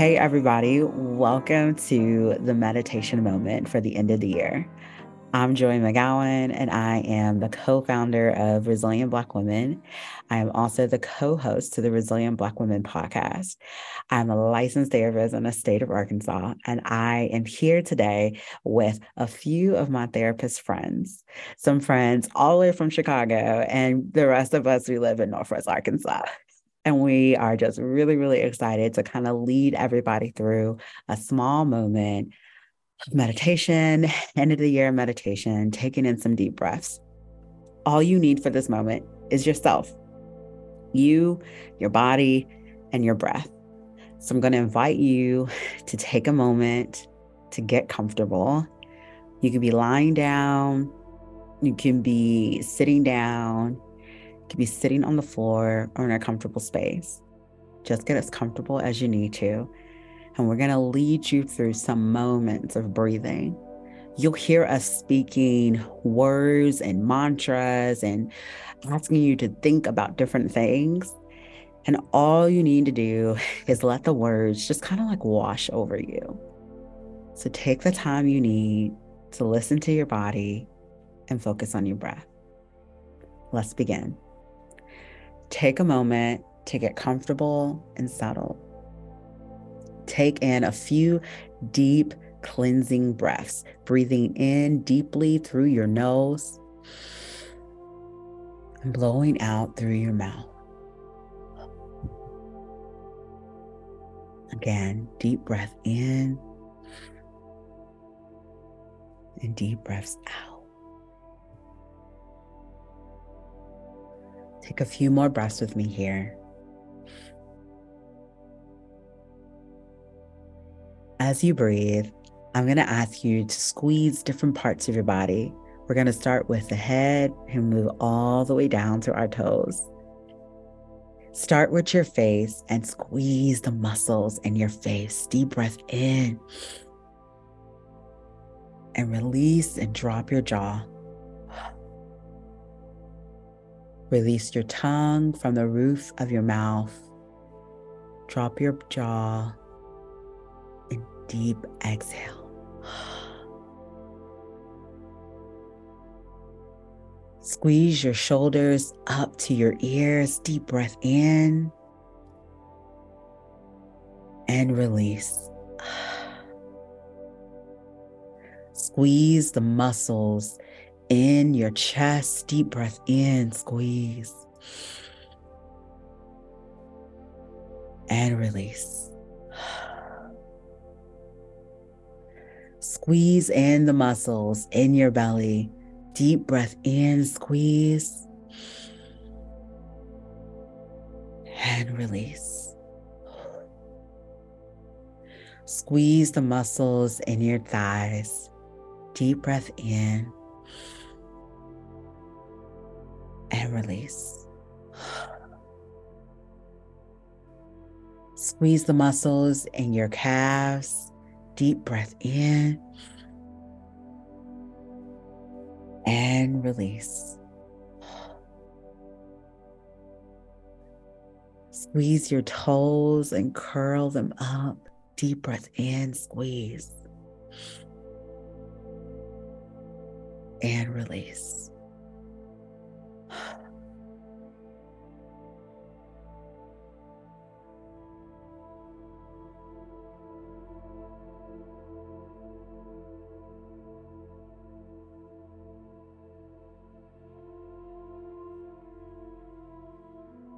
Hey, everybody, welcome to the meditation moment for the end of the year. I'm Joi McGowan, and I am the co founder of Resilient Black Women. I am also the co host to the Resilient Black Women podcast. I'm a licensed therapist in the state of Arkansas, and I am here today with a few of my therapist friends, some friends all the way from Chicago, and the rest of us, we live in Northwest Arkansas. And we are just really, really excited to kind of lead everybody through a small moment of meditation, end of the year meditation, taking in some deep breaths. All you need for this moment is yourself, you, your body, and your breath. So I'm going to invite you to take a moment to get comfortable. You can be lying down, you can be sitting down, to be sitting on the floor or in a comfortable space. Just get as comfortable as you need to. And we're going to lead you through some moments of breathing. You'll hear us speaking words and mantras and asking you to think about different things. And all you need to do is let the words just kind of like wash over you. So take the time you need to listen to your body and focus on your breath. Let's begin. Take a moment to get comfortable and settle. Take in a few deep cleansing breaths, breathing in deeply through your nose and blowing out through your mouth. Again, deep breath in and deep breaths out. Take a few more breaths with me here. As you breathe, I'm going to ask you to squeeze different parts of your body. We're going to start with the head and move all the way down to our toes. Start with your face and squeeze the muscles in your face. Deep breath in and release and drop your jaw. Release your tongue from the roof of your mouth. Drop your jaw and deep exhale. Squeeze your shoulders up to your ears. Deep breath in and release. Squeeze the muscles in your chest. Deep breath in, squeeze. And release. Squeeze in the muscles in your belly. Deep breath in, squeeze. And release. Squeeze the muscles in your thighs. Deep breath in and release. Squeeze the muscles in your calves. Deep breath in and release. Squeeze your toes and curl them up. Deep breath in, squeeze. And release.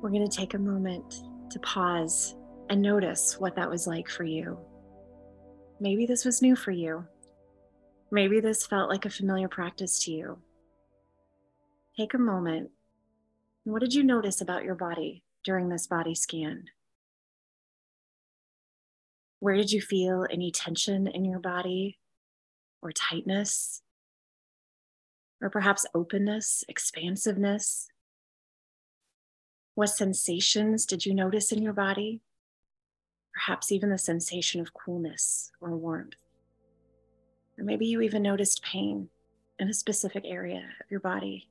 We're going to take a moment to pause and notice what that was like for you. Maybe this was new for you. Maybe this felt like a familiar practice to you. Take a moment. What did you notice about your body during this body scan? Where did you feel any tension in your body or tightness? Or perhaps openness, expansiveness? What sensations did you notice in your body? Perhaps even the sensation of coolness or warmth. Or maybe you even noticed pain in a specific area of your body.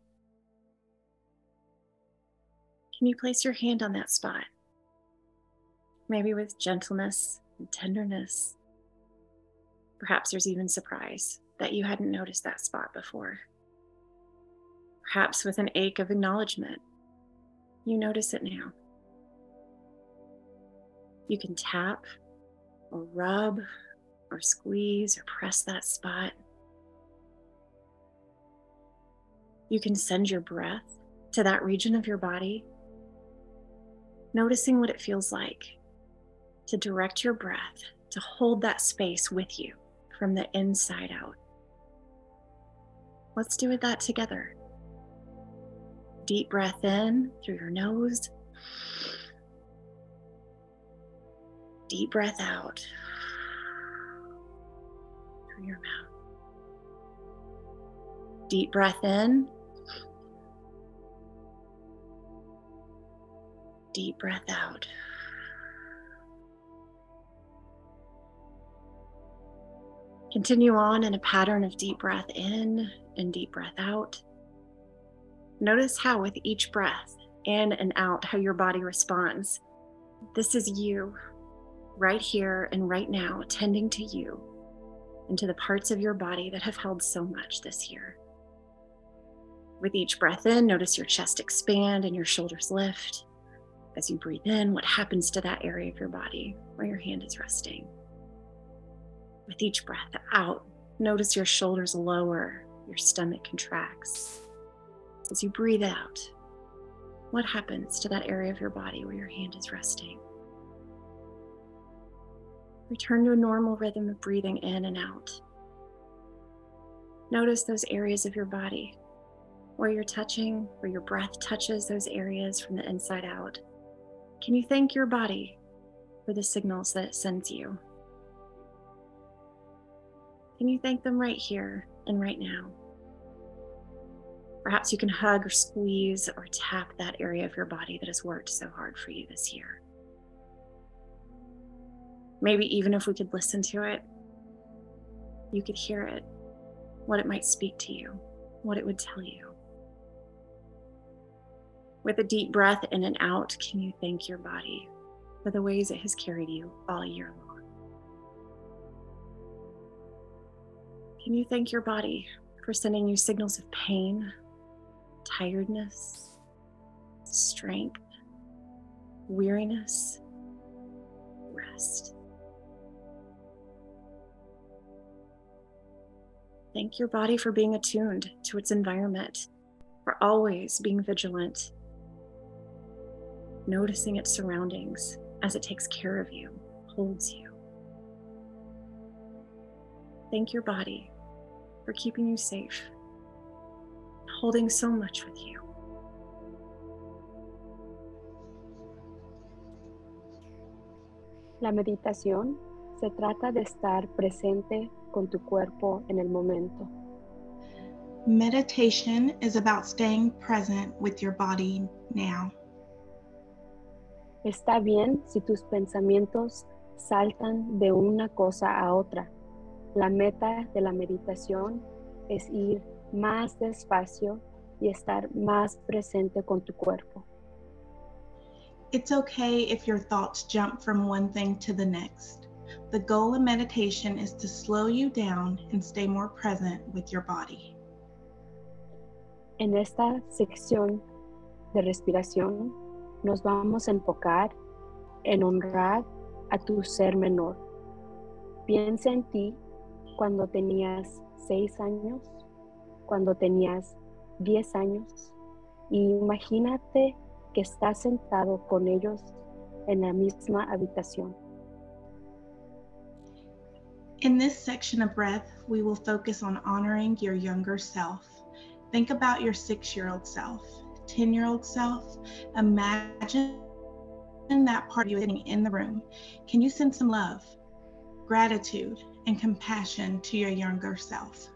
Can you place your hand on that spot? Maybe with gentleness and tenderness. Perhaps there's even surprise that you hadn't noticed that spot before. Perhaps with an ache of acknowledgement, you notice it now. You can tap or rub or squeeze or press that spot. You can send your breath to that region of your body, noticing what it feels like to direct your breath to hold that space with you from the inside out. Let's do it that together. Deep breath in through your nose. Deep breath out through your mouth. Deep breath in. Deep breath out. Continue on in a pattern of deep breath in and deep breath out. Notice how, with each breath in and out, how your body responds. This is you, right here and right now, tending to you and to the parts of your body that have held so much this year. With each breath in, notice your chest expand and your shoulders lift. As you breathe in, what happens to that area of your body where your hand is resting? With each breath out, notice your shoulders lower, your stomach contracts. As you breathe out, what happens to that area of your body where your hand is resting? Return to a normal rhythm of breathing in and out. Notice those areas of your body where you're touching, where your breath touches those areas from the inside out. Can you thank your body for the signals that it sends you? Can you thank them right here and right now? Perhaps you can hug or squeeze or tap that area of your body that has worked so hard for you this year. Maybe even if we could listen to it, you could hear it, what it might speak to you, what it would tell you. With a deep breath in and out, can you thank your body for the ways it has carried you all year long? Can you thank your body for sending you signals of pain, tiredness, strength, weariness, rest? Thank your body for being attuned to its environment, for always being vigilant, noticing its surroundings as it takes care of you, holds you. Thank your body for keeping you safe, holding so much with you. La meditación se trata de estar presente con tu cuerpo en el momento. Meditation is about staying present with your body now. Está bien si tus pensamientos saltan de una cosa a otra La meta de la meditación es ir más despacio y estar más presente con tu cuerpo. It's okay if your thoughts jump from one thing to the next. The goal of meditation is to slow you down and stay more present with your body. En esta sección de respiración nos vamos a enfocar en honrar a tu ser menor. Piensa en ti cuando tenías seis años, cuando tenías diez años, y imagínate que estás sentado con ellos en la misma habitación. In this section of breath, we will focus on honoring your younger self. Think about your six year old self, 10 year old self. Imagine that part of you sitting in the room. Can you send some love, gratitude, and compassion to your younger self.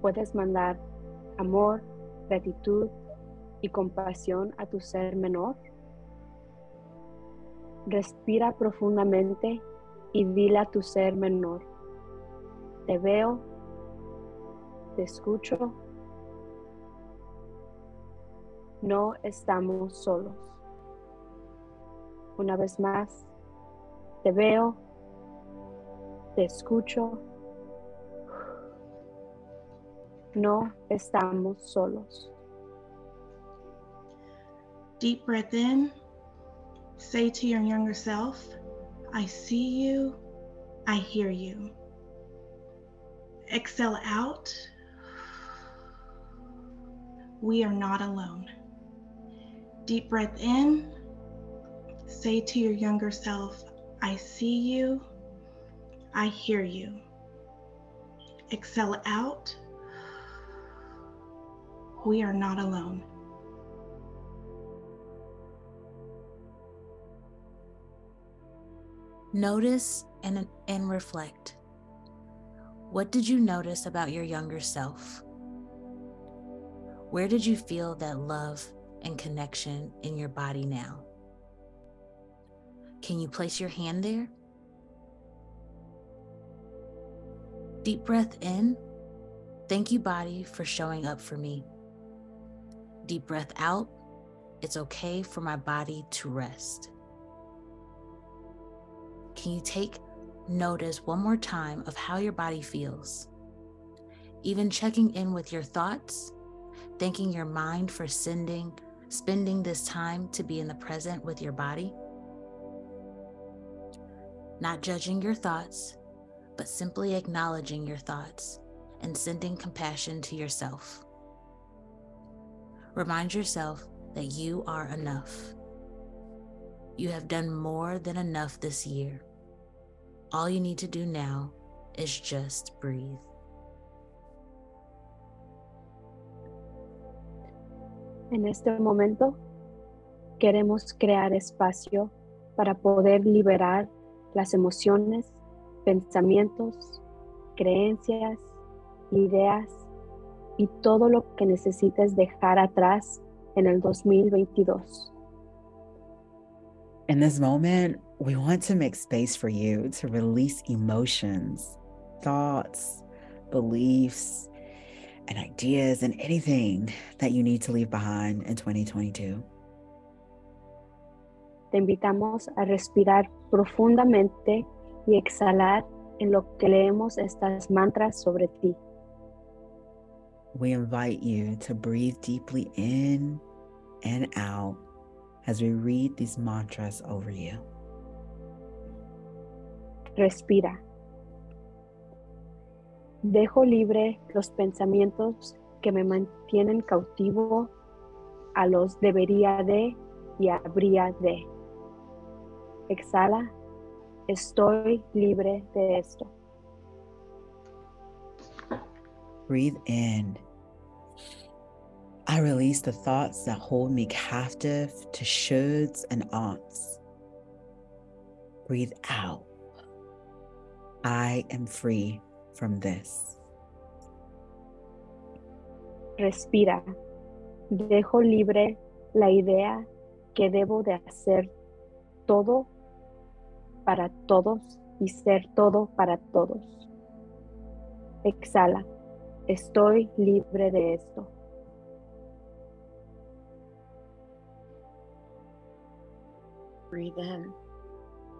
Puedes mandar amor, gratitud y compasión a tu ser menor. Respira profundamente y dile a tu ser menor, te veo, te escucho, no estamos solos. Una vez más, Te veo, te escucho. No estamos solos. Deep breath in. Say to your younger self, I see you, I hear you. Exhale out. We are not alone. Deep breath in. Say to your younger self, I see you, I hear you. Exhale out. We are not alone. Notice and, and reflect. What did you notice about your younger self? Where did you feel that love and connection in your body now? Can you place your hand there? Deep breath in. Thank you, body, for showing up for me. Deep breath out. It's okay for my body to rest. Can you take notice one more time of how your body feels? Even checking in with your thoughts, thanking your mind for sending, spending this time to be in the present with your body. Not judging your thoughts, but simply acknowledging your thoughts and sending compassion to yourself. Remind yourself that you are enough. You have done more than enough this year. All you need to do now is just breathe. En este momento queremos crear espacio para poder liberar las emociones, pensamientos, creencias, ideas y todo lo que necesites dejar atrás en el 2022. In this moment, we want to make space for you to release emotions, thoughts, beliefs, and ideas, and anything that you need to leave behind in 2022. Te invitamos a respirar profundamente y exhalar en lo que leemos estas mantras sobre ti. We invite you to breathe deeply in and out as we read these mantras over you. Respira. Dejo libre los pensamientos que me mantienen cautivo a los debería de y habría de. Exhala. Estoy libre de esto. Breathe in. I release the thoughts that hold me captive to shoulds and oughts. Breathe out. I am free from this. Respira. Dejo libre la idea que debo de hacer todo para todos y ser todo para todos. Exhala. Estoy libre de esto. Breathe in.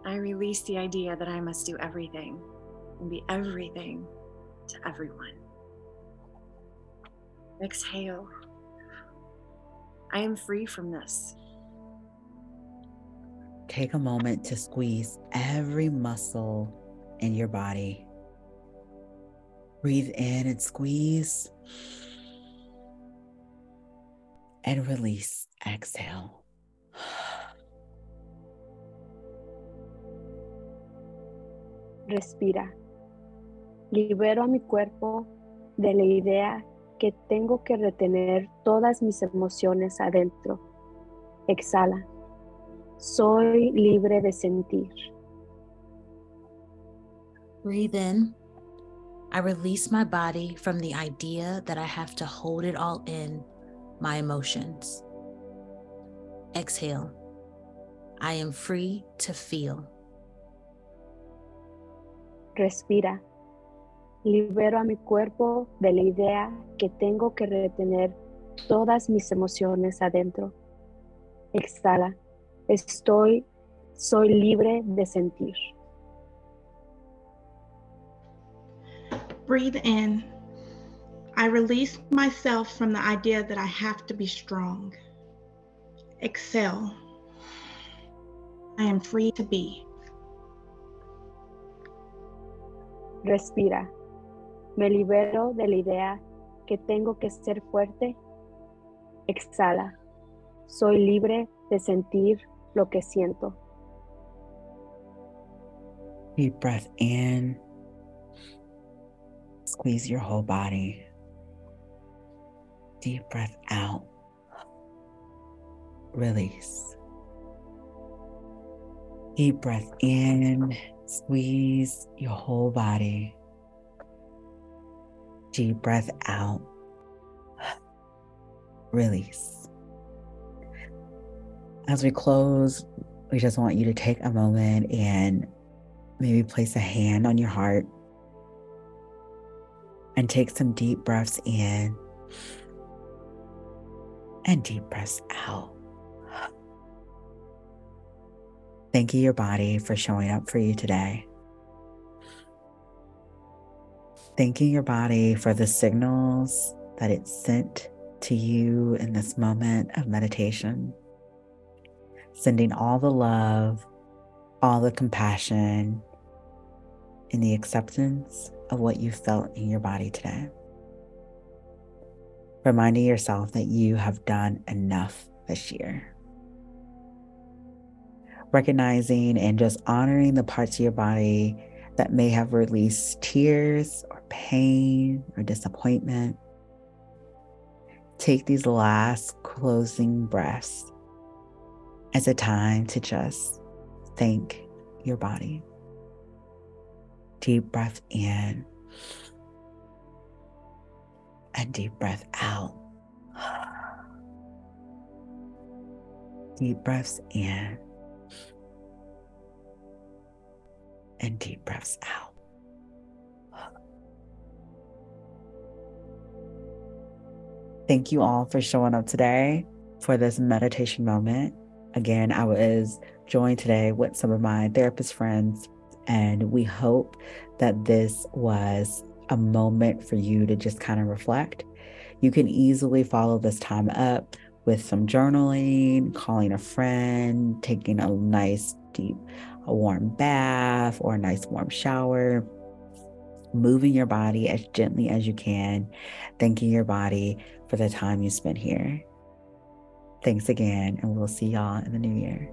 I release the idea that I must do everything and be everything to everyone. Exhale. I am free from this. Take a moment to squeeze every muscle in your body. Breathe in and squeeze. And release. Exhale. Respira. Libero a mi cuerpo de la idea que tengo que retener todas mis emociones adentro. Exhala. Soy libre de sentir. Breathe in. I release my body from the idea that I have to hold it all in, my emotions. Exhale. I am free to feel. Respira. Libero a mi cuerpo de la idea que tengo que retener todas mis emociones adentro. Exhala. Estoy Soy libre de sentir. Breathe in. I release myself from the idea that I have to be strong. Exhale. I am free to be. Respira. Me libero de la idea que tengo que ser fuerte. Exhala. Soy libre de sentir lo que siento. Deep breath in. Squeeze your whole body. Deep breath out. Release. Deep breath in. Squeeze your whole body. Deep breath out. Release. As we close, we just want you to take a moment and maybe place a hand on your heart and take some deep breaths in and deep breaths out. Thank you, your body, for showing up for you today. Thanking your body for the signals that it sent to you in this moment of meditation. Sending all the love, all the compassion, and the acceptance of what you felt in your body today. Reminding yourself that you have done enough this year. Recognizing and just honoring the parts of your body that may have released tears or pain or disappointment. Take these last closing breaths as a time to just thank your body. Deep breath in and deep breath out. Deep breaths in and deep breaths out. Thank you all for showing up today for this meditation moment. Again, I was joined today with some of my therapist friends, and we hope that this was a moment for you to just kind of reflect. You can easily follow this time up with some journaling, calling a friend, taking a nice, deep, a warm bath or a nice warm shower, moving your body as gently as you can, thanking your body for the time you spent here. Thanks again, and we'll see y'all in the new year.